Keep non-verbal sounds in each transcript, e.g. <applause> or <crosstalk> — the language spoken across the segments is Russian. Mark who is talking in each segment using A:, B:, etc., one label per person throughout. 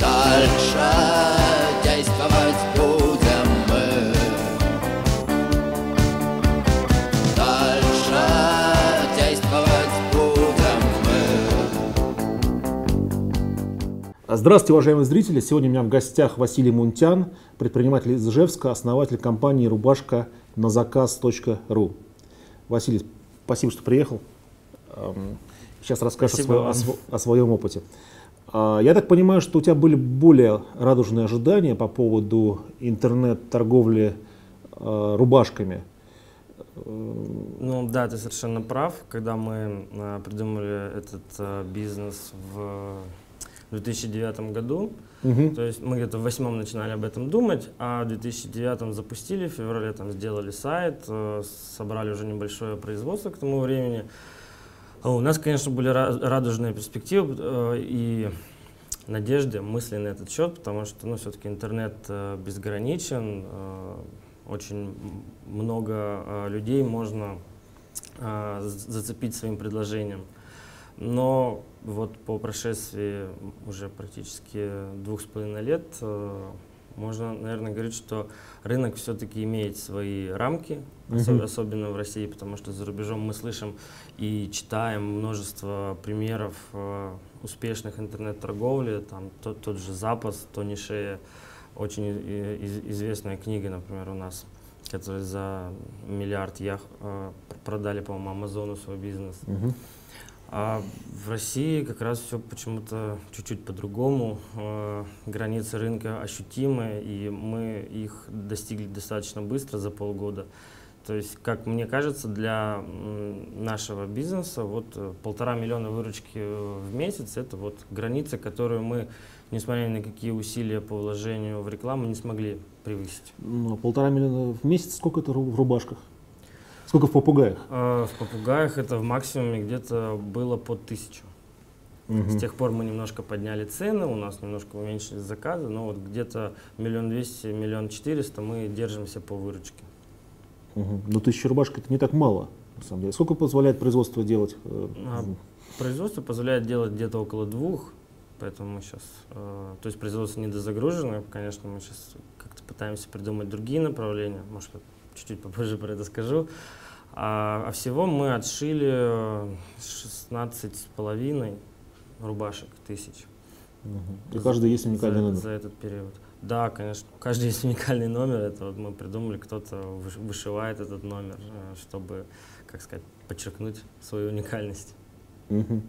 A: Дальше действовать будем мы Дальше действовать будем мы
B: Здравствуйте, уважаемые зрители! Сегодня у меня в гостях Василий Мунтян, предприниматель из Ижевска, основатель компании рубашка на заказ.ру. Василий, спасибо, что приехал. Эм, Сейчас расскажешь о, сво- о сво- о своем опыте. А, Я так понимаю, что у тебя были более радужные ожидания по поводу интернет-торговли э, рубашками.
C: Ну да, ты совершенно прав. Когда мы а, придумали этот а, бизнес в 2009 году,
B: Мгм.
C: то есть мы где-то в восьмом начинали об этом думать, а в 2009 запустили, в феврале там сделали сайт, э, собрали уже небольшое производство к тому времени. А У нас, конечно, были ра- радужные перспективы э, и надежды, мысли на этот счет, потому что, ну, все-таки интернет э, безграничен, э, очень много людей можно зацепить своим предложением. Но вот по прошествии уже практически двух с половиной лет можно, наверное, говорить, что рынок все-таки имеет свои рамки, осо-
B: Мгм.
C: особенно в России, потому что за рубежом мы слышим и читаем множество примеров э, успешных интернет-торговли, там тот, тот же Запас, Тони Шея, очень из- известная книга, например, у нас, которая за миллиард ях э, пр- продали, по-моему, Амазону свой бизнес.
B: Мгм.
C: А в России как раз все почему-то чуть-чуть по-другому. Э, Границы рынка ощутимы, и мы их достигли достаточно быстро, за полгода. То есть, как мне кажется, для нашего бизнеса вот э, полтора миллиона выручки э, в месяц – это вот граница, которую мы, несмотря на какие усилия по вложению в рекламу, не смогли превысить.
B: Ну, полтора миллиона в месяц, сколько это в рубашках? Сколько в попугаях?
C: Э, В попугаях это в максимуме где-то было под тысячу. С
B: Мгм.
C: тех пор мы немножко подняли цены, у нас немножко уменьшились заказы, но вот где-то миллион двести, миллион четыреста мы держимся по выручке.
B: Мгм. Ну, тысяча рубашек это не так мало, на самом деле. Сколько позволяет производство делать? э,
C: А, Производство позволяет делать где-то около двух, поэтому мы сейчас, то есть производство недозагружено, конечно, мы сейчас как-то пытаемся придумать другие направления, может, чуть-чуть попозже про это скажу. А, а всего мы отшили э, 16 с половиной рубашек тысяч.
B: Мгм. И каждый есть уникальный
C: за,
B: номер.
C: за этот период. Да, конечно. У каждого есть уникальный номер. Это вот мы придумали, кто-то выш- вышивает этот номер, э, чтобы, как сказать, подчеркнуть свою уникальность.
B: Мгм.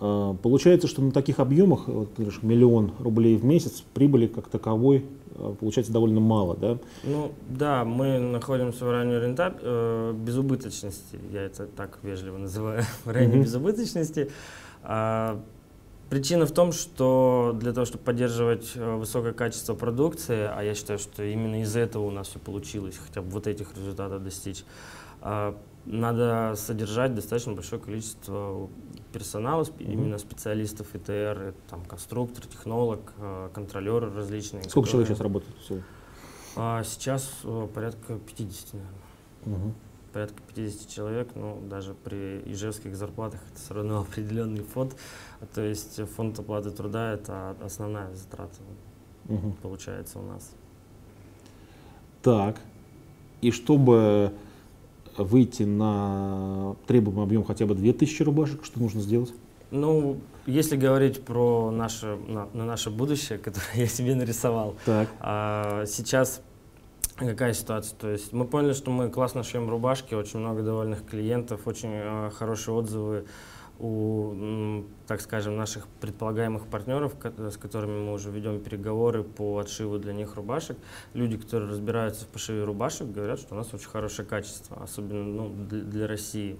B: А, Получается, что на таких объемах, вот, ты говоришь, миллион рублей в месяц, прибыли как таковой а, получается довольно мало, да?
C: Ну да, мы находимся в районе рентаб... э, безубыточности, я это так вежливо называю, <laughs> в районе
B: Мгм.
C: безубыточности. А, причина в том, что для того, чтобы поддерживать э, высокое качество продукции, а я считаю, что именно из этого у нас все получилось, хотя бы вот этих результатов достичь, а, надо содержать достаточно большое количество персонала,
B: Мгм.
C: именно специалистов ИТР, это там конструктор, технолог, э, контролеры различные.
B: Сколько человек
C: которые-
B: сейчас работает всего?
C: а сейчас э, порядка 50, наверное.
B: Мгм.
C: Порядка 50 человек, ну, даже при ижевских зарплатах это все равно <laughs> определенный фонд. То есть э, фонд оплаты труда – это основная затрата,
B: Мгм.
C: получается, у нас.
B: Так. И чтобы выйти на требуемый объем хотя бы 2000 рубашек, что нужно сделать?
C: Ну, если говорить про наше, на, на наше будущее, <laughs> которое я себе нарисовал,
B: Так.
C: А сейчас какая ситуация? То есть мы поняли, что мы классно шьем рубашки, очень много довольных клиентов, очень э, хорошие отзывы у, так скажем, наших предполагаемых партнеров, с которыми мы уже ведем переговоры по отшиву для них рубашек. Люди, которые разбираются в пошиве рубашек, говорят, что у нас очень хорошее качество, особенно ну, для, для России.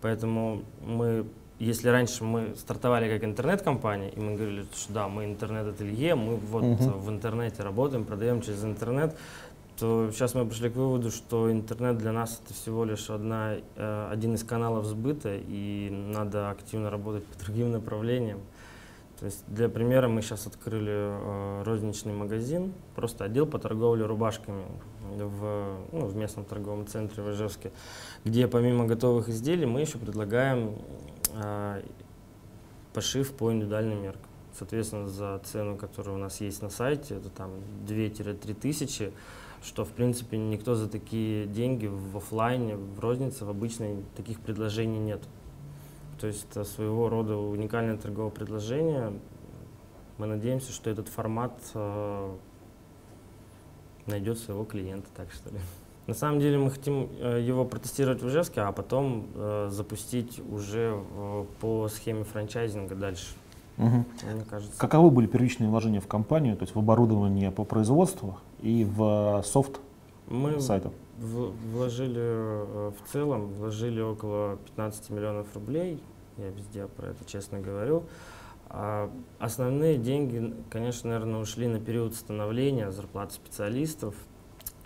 C: Поэтому мы если раньше мы стартовали как интернет-компания, и мы говорили, что да, мы интернет-ателье, мы вот э, в интернете работаем, продаем через интернет, то сейчас мы пришли к выводу, что интернет для нас это всего лишь одна, э, один из каналов сбыта, и надо активно работать по другим направлениям. То есть для примера мы сейчас открыли э, розничный магазин, просто отдел по торговле рубашками в, ну, в местном торговом центре в Ижевске, где помимо готовых изделий мы еще предлагаем э, пошив по индивидуальным меркам. соответственно, за цену, которая у нас есть на сайте, это там 2-3 тысячи, что, в принципе, никто за такие деньги в офлайне, в рознице, в обычной таких предложений нет. То есть это своего рода уникальное торговое предложение. Мы надеемся, что этот формат э, найдет своего клиента, так что ли. <laughs> На самом деле мы хотим э, его протестировать в Ижевске, а потом э, запустить уже в- по схеме франчайзинга дальше.
B: Мгм.
C: Мне кажется.
B: Каковы были первичные вложения в компанию, то есть в оборудование по производству и в софт
C: Мы
B: сайта?
C: в- вложили э, в целом, вложили около 15 миллионов рублей. Я везде про это честно говорю. А основные деньги, конечно, наверное, ушли на период становления, зарплаты специалистов,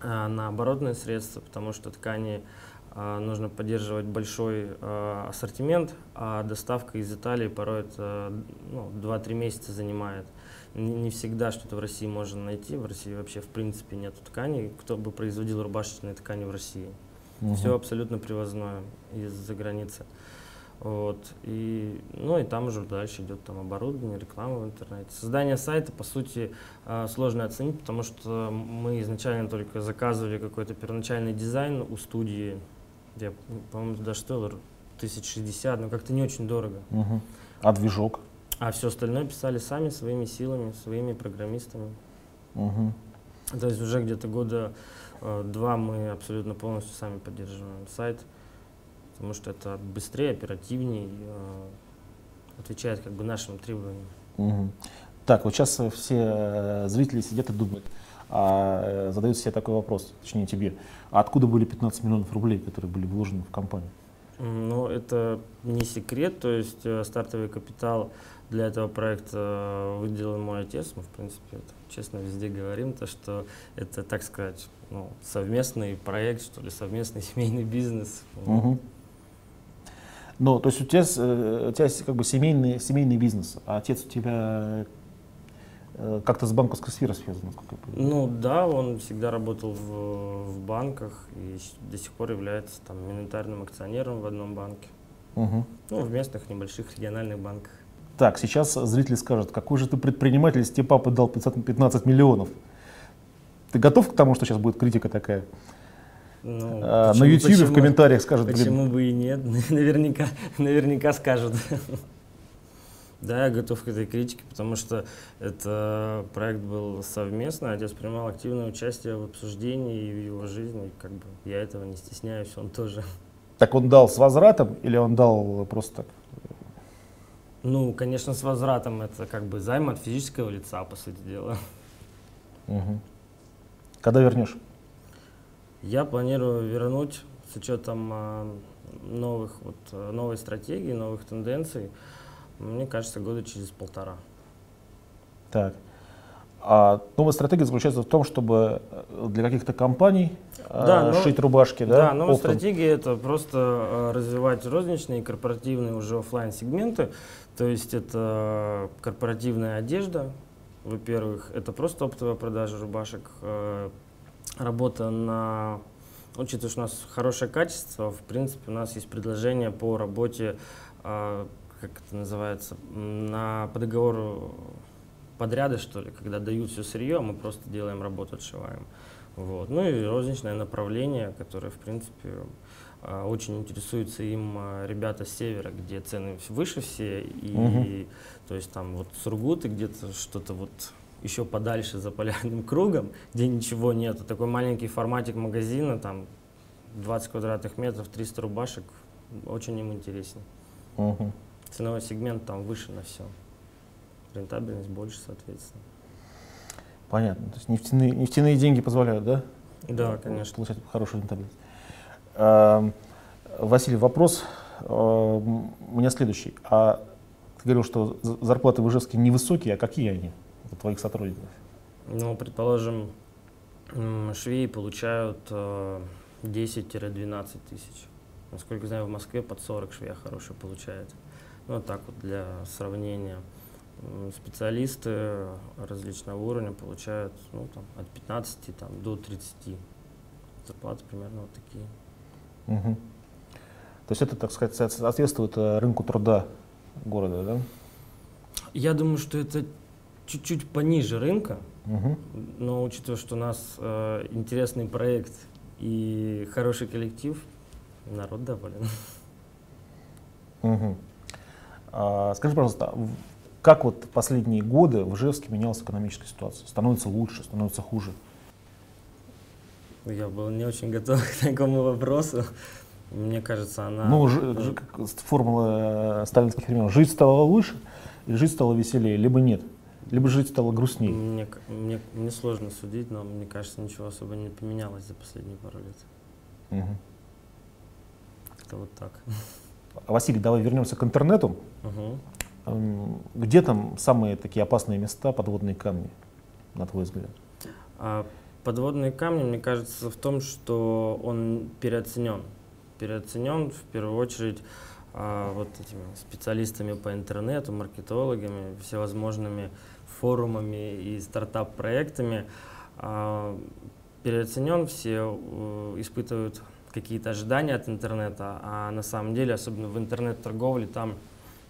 C: а, на оборотные средства, потому что ткани нужно поддерживать большой а, ассортимент, а доставка из Италии порой это ну, 2-3 месяца занимает. Не, всегда что-то в России можно найти. В России вообще в принципе нет тканей. Кто бы производил рубашечные ткани в России?
B: Мгм.
C: Все абсолютно привозное из-за границы. Вот. И, ну и там уже дальше идет там оборудование, реклама в интернете. Создание сайта, по сути, а, сложно оценить, потому что мы изначально только заказывали какой-то первоначальный дизайн у студии. Я, по-моему, даже стоило 1060, но как-то не очень дорого.
B: Мгм. А движок?
C: А все остальное писали сами, своими силами, своими программистами.
B: Мгм.
C: То есть уже где-то года э, два мы абсолютно полностью сами поддерживаем сайт, потому что это быстрее, оперативнее, э, отвечает как бы нашим требованиям.
B: Мгм. Так, вот сейчас все э, зрители сидят и думают, а, э, задают себе такой вопрос, точнее тебе, а откуда были 15 миллионов рублей, которые были вложены в компанию?
C: Но это не секрет, то есть э, стартовый капитал для этого проекта э, выделил мой отец. Мы, в принципе, это честно везде говорим, то, что это, так сказать, ну, совместный проект, что ли, совместный <laughs> семейный бизнес.
B: Мгм. Ну, то есть у тебя, у тебя как бы семейный, семейный бизнес, а отец у тебя как-то с банковской сферой связан, насколько я понимаю.
C: Ну да, он всегда работал в, в банках и до сих пор является там миноритарным акционером в одном банке.
B: Мгм.
C: Ну, в местных небольших региональных банках.
B: Так, сейчас зрители скажут, какой же ты предприниматель, если тебе папа дал 500 15 миллионов? Ты готов к тому, что сейчас будет критика такая?
C: Ну,
B: А, на
C: почему-
B: YouTube в
C: почему-
B: комментариях скажут, блин,
C: Почему бы и нет? <laughs> Наверняка, наверняка скажут. Да, я готов к этой критике, потому что это проект был совместный, отец принимал активное участие в обсуждении и в его жизни. Как бы я этого не стесняюсь, он тоже.
B: так он дал с возвратом или он дал просто так?
C: Ну, конечно, с возвратом это как бы займ от физического лица, по сути дела.
B: Мгм. Когда вернешь?
C: Я планирую вернуть с учетом а, новых вот новой стратегии, новых тенденций. Мне кажется, года через полтора.
B: Так. А новая стратегия заключается в том, чтобы э, для каких-то компаний э,
C: Да, но-
B: шить рубашки, да?
C: Да, новая
B: оптом?
C: стратегия это просто а, развивать розничные и корпоративные уже оффлайн сегменты. То есть это корпоративная одежда, во-первых, это просто оптовая продажа рубашек, э, работа на Учитывая, что у нас хорошее качество, в принципе, у нас есть предложение по работе, а, как это называется, на по договору подряда, что ли, когда дают все сырье, мы просто делаем работу, отшиваем. Вот. Ну и розничное направление, которое, в принципе, а, очень интересуются им а, ребята с севера, где цены выше все, и
B: Мгм.
C: то есть там вот Сургут и где-то что-то вот еще подальше за полярным <laughs> кругом, где ничего нету. Такой маленький форматик магазина, там 20 квадратных метров, 300 рубашек, очень им интересен.
B: Мгм.
C: Ценовой сегмент там выше на все. Рентабельность больше, соответственно.
B: Понятно. То есть нефтяные, нефтяные деньги позволяют, да?
C: Да, конечно.
B: Получать хорошую рентабельность. Эм, Василий, вопрос э, м, у меня следующий. А ты говорил, что зарплаты в Ижевске невысокие, а какие они у твоих сотрудников?
C: Ну, предположим, швеи получают э, 10-12 тысяч. Насколько знаю, в Москве под 40 швея хорошие получает. Ну, так вот для сравнения. Специалисты различного уровня получают ну, там, от 15 там, до 30. Зарплаты примерно вот такие.
B: Мгм. То есть это, так сказать, со- соответствует э, рынку труда города, да?
C: Я думаю, что это чуть-чуть пониже рынка,
B: Мгм.
C: но учитывая, что у нас э, интересный проект и хороший коллектив, народ доволен.
B: Мгм. А, скажи, пожалуйста, как вот последние годы в Ижевске менялась экономическая ситуация? Становится лучше, становится хуже?
C: Я был не очень готов <laughs> к такому вопросу. Мне кажется, она...
B: Ну, как с- формула э, сталинских времен. Жить стало лучше, жить стало веселее, либо нет. Либо жить стало грустнее.
C: Мне, мне, мне сложно судить, но мне кажется, ничего особо не поменялось за последние пару лет.
B: Мгм.
C: Это вот так. <laughs>
B: Василий, давай вернемся к интернету. Эм, Где там самые такие опасные места, подводные камни, на твой взгляд?
C: А подводные камни, мне кажется, в том, что он переоценен. Переоценен в первую очередь а, вот этими специалистами по интернету, маркетологами, всевозможными форумами и стартап-проектами. А, переоценен, все э, испытывают какие-то ожидания от интернета, а на самом деле, особенно в интернет-торговле, там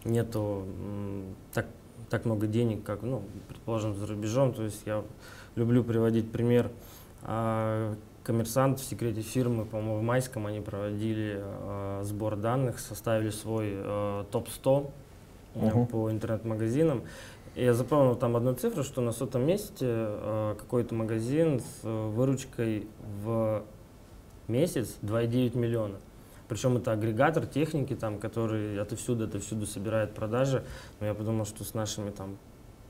C: нету так, так много денег, как, ну, предположим, за рубежом. То есть я люблю приводить пример. А, Коммерсант в секрете фирмы, по-моему, в Майском они проводили а, сбор данных, составили свой а, топ-100 э,
B: Мгм.
C: по интернет-магазинам. И я запомнил там одну цифру, что на сотом месте а, какой-то магазин с э, выручкой в месяц 2,9 миллиона. Причем это агрегатор техники, там, который отовсюду, отовсюду собирает продажи. Но я подумал, что с нашими там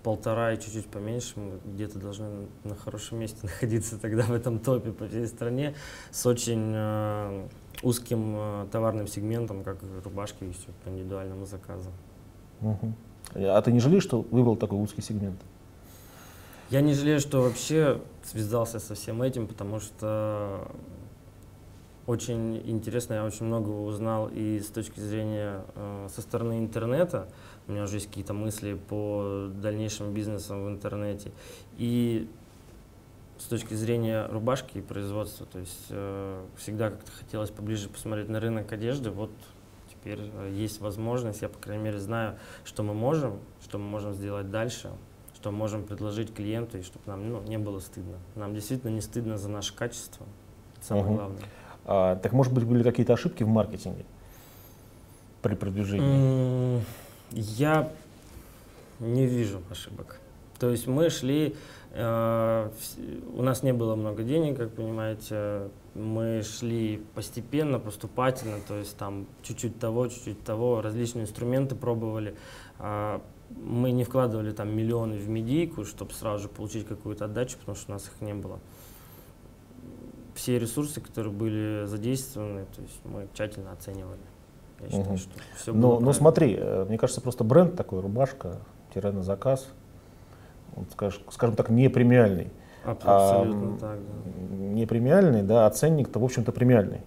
C: полтора и чуть-чуть поменьше мы где-то должны на хорошем месте <laughs> находиться тогда в этом топе по всей стране с очень э, узким э, товарным сегментом, как рубашки и все по индивидуальному заказу.
B: Мгм. А ты не жалеешь, что выбрал такой узкий сегмент?
C: Я не жалею, что вообще связался со всем этим, потому что очень интересно, я очень много узнал и с точки зрения э, со стороны интернета. У меня уже есть какие-то мысли по дальнейшим бизнесам в интернете. И с точки зрения рубашки и производства. То есть э, всегда как-то хотелось поближе посмотреть на рынок одежды. Вот теперь э, есть возможность, я, по крайней мере, знаю, что мы можем, что мы можем сделать дальше, что мы можем предложить клиенту, и чтобы нам ну, не было стыдно. Нам действительно не стыдно за наше качество. Это самое
B: Мгм.
C: главное.
B: А, так, может быть, были какие-то ошибки в маркетинге при продвижении?
C: Я не вижу ошибок. То есть мы шли, э, у нас не было много денег, как понимаете, мы шли постепенно, поступательно, то есть там чуть-чуть того, чуть-чуть того, различные инструменты пробовали. А, Мы не вкладывали там миллионы в медийку, чтобы сразу же получить какую-то отдачу, потому что у нас их не было. Все ресурсы, которые были задействованы, то есть мы тщательно оценивали. Я считаю,
B: Мгм.
C: что все
B: Но, но Ну, смотри, э, мне кажется, просто бренд такой, рубашка, тире на заказ, он, скаж- скажем так, не премиальный.
C: Абсолютно
B: Ам,
C: так, да.
B: Не премиальный, да, а ценник-то, в общем-то, премиальный.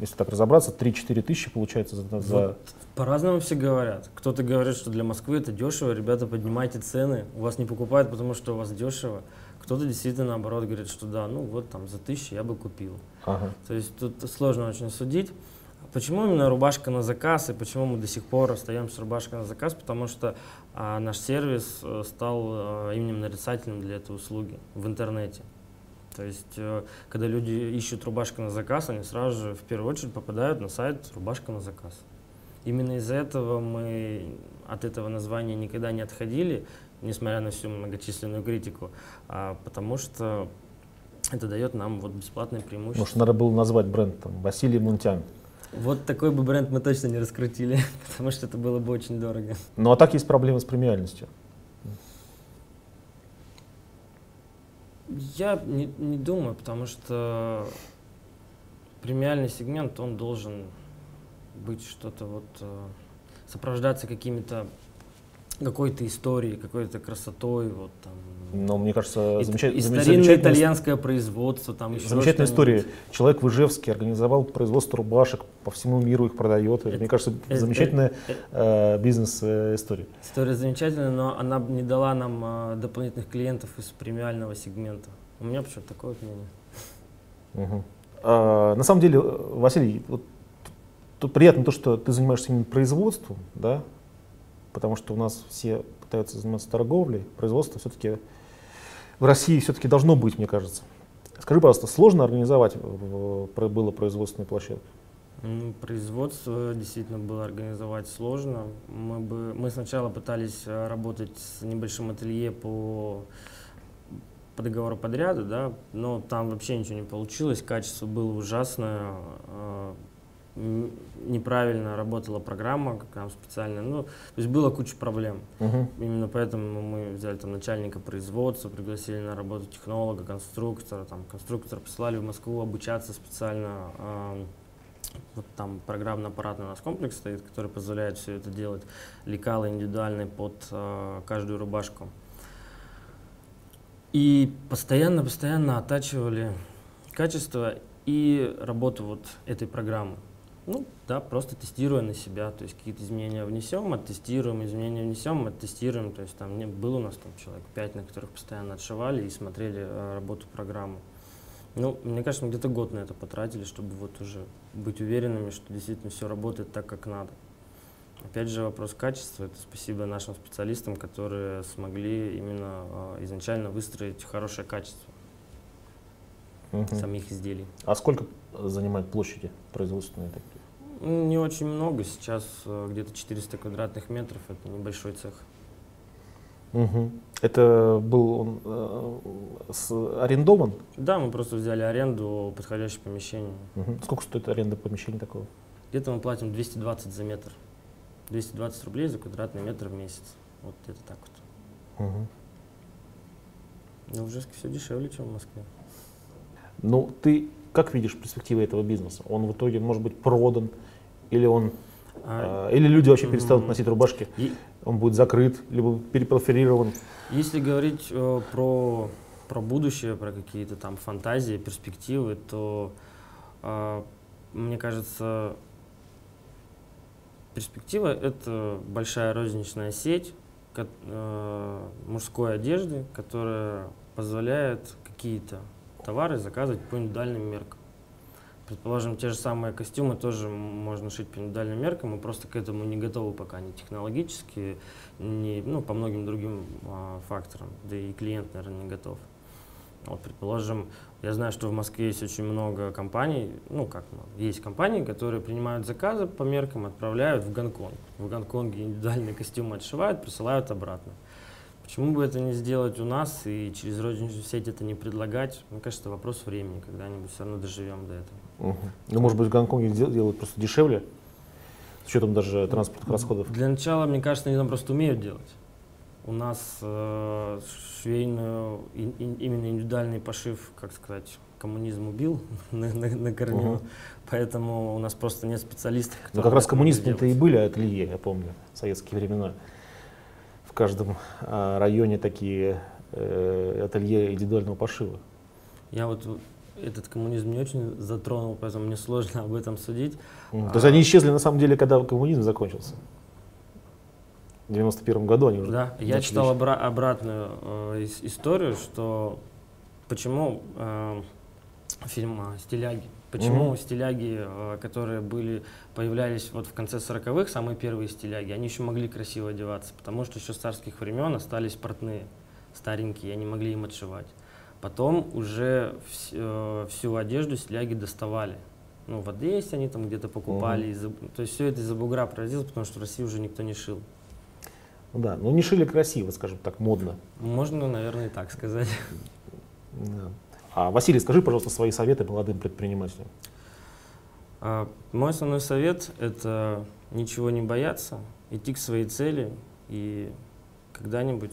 B: Если так разобраться, 3-4 тысячи получается за... за-
C: Вот по-разному все говорят. Кто-то говорит, что для Москвы это дешево, ребята, поднимайте цены. У вас не покупают, потому что у вас дешево. Кто-то действительно наоборот говорит, что да, ну вот там за тысячу я бы купил.
B: Ага.
C: То есть тут сложно очень судить. Почему именно рубашка на заказ и почему мы до сих пор остаемся с рубашкой на заказ? Потому что а, наш сервис э, стал э, именем нарицательным для этой услуги в интернете. То есть, э, когда люди ищут рубашка на заказ, они сразу же в первую очередь попадают на сайт рубашка на заказ. Именно из-за этого мы от этого названия никогда не отходили, несмотря на всю многочисленную критику, а, потому что это дает нам вот бесплатное преимущество.
B: Может, надо было назвать бренд там, Василий Мунтян.
C: Вот такой бы бренд мы точно не раскрутили, <laughs> потому что это было бы очень дорого.
B: Ну а так есть проблемы с премиальностью.
C: Я не, не думаю, потому что премиальный сегмент, он должен быть что-то вот, э, сопровождаться какими-то, какой-то историей, какой-то красотой, вот там.
B: Но мне кажется,
C: И,
B: замеча-
C: и
B: зам-
C: старинное
B: замечательная,
C: итальянское производство, там еще
B: замечательная история. Человек в Ижевске организовал производство рубашек, по всему миру их продает.
C: Это-
B: мне кажется,
C: это-
B: замечательная
C: э,
B: э, бизнес-история.
C: История замечательная, но она не дала нам э, дополнительных клиентов из премиального сегмента. У меня почему-то такое вот мнение.
B: Мгм. А, на самом деле, э, Василий, вот приятно то, что ты занимаешься именно производством, да, потому что у нас все пытаются заниматься торговлей, производство все-таки в России все-таки должно быть, мне кажется. Скажи, пожалуйста, сложно организовать э, было производственную площадку?
C: Ну, Производство действительно было организовать сложно. Мы, бы, мы сначала пытались э, работать с небольшим ателье по, по договору подряда, да, но там вообще ничего не получилось, качество было ужасное, м, неправильно работала программа как там специально, ну, то есть было куча проблем. Именно поэтому мы взяли там начальника производства, пригласили на работу технолога, конструктора, там конструктора прислали в Москву обучаться специально. ам, вот там программно-аппаратный у нас комплекс стоит, который позволяет все это делать. Лекалы индивидуальные под а, каждую рубашку. И постоянно-постоянно оттачивали качество и работу вот этой программы. Ну, да, просто тестируя на себя, то есть какие-то изменения внесем, оттестируем, изменения внесем, оттестируем. То есть там не, было у нас там человек пять, на которых постоянно отшивали и смотрели э, работу программы. Ну, мне кажется, мы где-то год на это потратили, чтобы вот уже быть уверенными, что действительно все работает так, как надо. Опять же, вопрос качества. Это спасибо нашим специалистам, которые смогли именно э, изначально выстроить хорошее качество
B: Мгм.
C: самих изделий.
B: А сколько занимает площади производственные такие?
C: Ну, Не очень много, сейчас э, где-то 400 квадратных метров, это небольшой цех.
B: Мгм. Это был он э, с- арендован?
C: Да, мы просто взяли аренду подходящее помещение.
B: Мгм. Сколько стоит аренда помещения такого?
C: Где-то мы платим 220 за метр. 220 рублей за квадратный метр в месяц. Вот где-то так вот.
B: Мгм.
C: Но в Ижевске все дешевле, чем в Москве.
B: Ну, ты как видишь перспективы этого бизнеса? Он в итоге может быть продан, или он,
C: А,
B: э, или люди вообще перестанут носить рубашки,
C: и-
B: он будет закрыт, либо перепрофилирован.
C: Если говорить э, про, про будущее, про какие-то там фантазии, перспективы, то э, мне кажется, перспектива это большая розничная сеть ко- э, мужской одежды, которая позволяет какие-то товары заказывать по индивидуальным меркам. Предположим, те же самые костюмы тоже можно шить по индивидуальным меркам, мы просто к этому не готовы пока, ни технологически, ни, ну, по многим другим а, факторам, да и клиент, наверное, не готов. Вот, предположим, я знаю, что в Москве есть очень много компаний, ну как, много, есть компании, которые принимают заказы по меркам, отправляют в Гонконг. В Гонконге индивидуальные костюмы отшивают, присылают обратно. Почему бы это не сделать у нас и через розничную сеть это не предлагать? Мне кажется, это вопрос времени, когда-нибудь все равно доживем до этого.
B: Мгм. Ну, может быть, в Гонконге дел- делают просто дешевле, с учетом даже транспортных расходов.
C: Для начала, мне кажется, они там просто умеют делать. У нас э, швейную, ин- ин- именно индивидуальный пошив, как сказать, коммунизм убил <laughs> на, на, на корню,
B: Мгм.
C: поэтому у нас просто нет специалистов,
B: Ну, как раз
C: это могут
B: коммунистами-то и были ателье, я помню, в советские времена. В каждом а, районе такие э, ателье индивидуального пошива.
C: Я вот этот коммунизм не очень затронул, поэтому мне сложно об этом судить.
B: Мгм.
C: А.
B: То есть они исчезли на самом деле, когда коммунизм закончился. В 91 году они уже
C: Да, я читал обра- обратную э, ис- историю, что почему э, фильм э, «Стиляги», почему
B: Мгм.
C: стиляги, э, которые были, появлялись вот в конце 40-х, самые первые стиляги, они еще могли красиво одеваться, потому что еще с царских времен остались портные старенькие, они могли им отшивать. Потом уже вс- э, всю одежду стиляги доставали. Ну, в Одессе они там где-то покупали.
B: Мгм.
C: из-за- то есть все это из-за бугра производилось, потому что в России уже никто не шил.
B: Ну да, ну не шили красиво, скажем так, модно.
C: Можно, наверное, и так сказать.
B: Да. А, Василий, скажи, пожалуйста, свои советы молодым предпринимателям.
C: А, Мой основной совет – это ничего не бояться, идти к своей цели, и когда-нибудь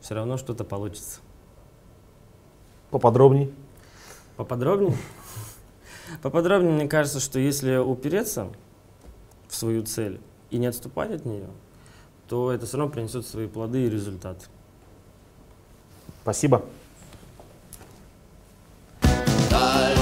C: все равно что-то получится.
B: Поподробней.
C: Поподробнее? Поподробнее, мне кажется, что если упереться в свою цель и не отступать от нее, то это все равно принесет свои плоды и результаты.
B: Спасибо. Karneval.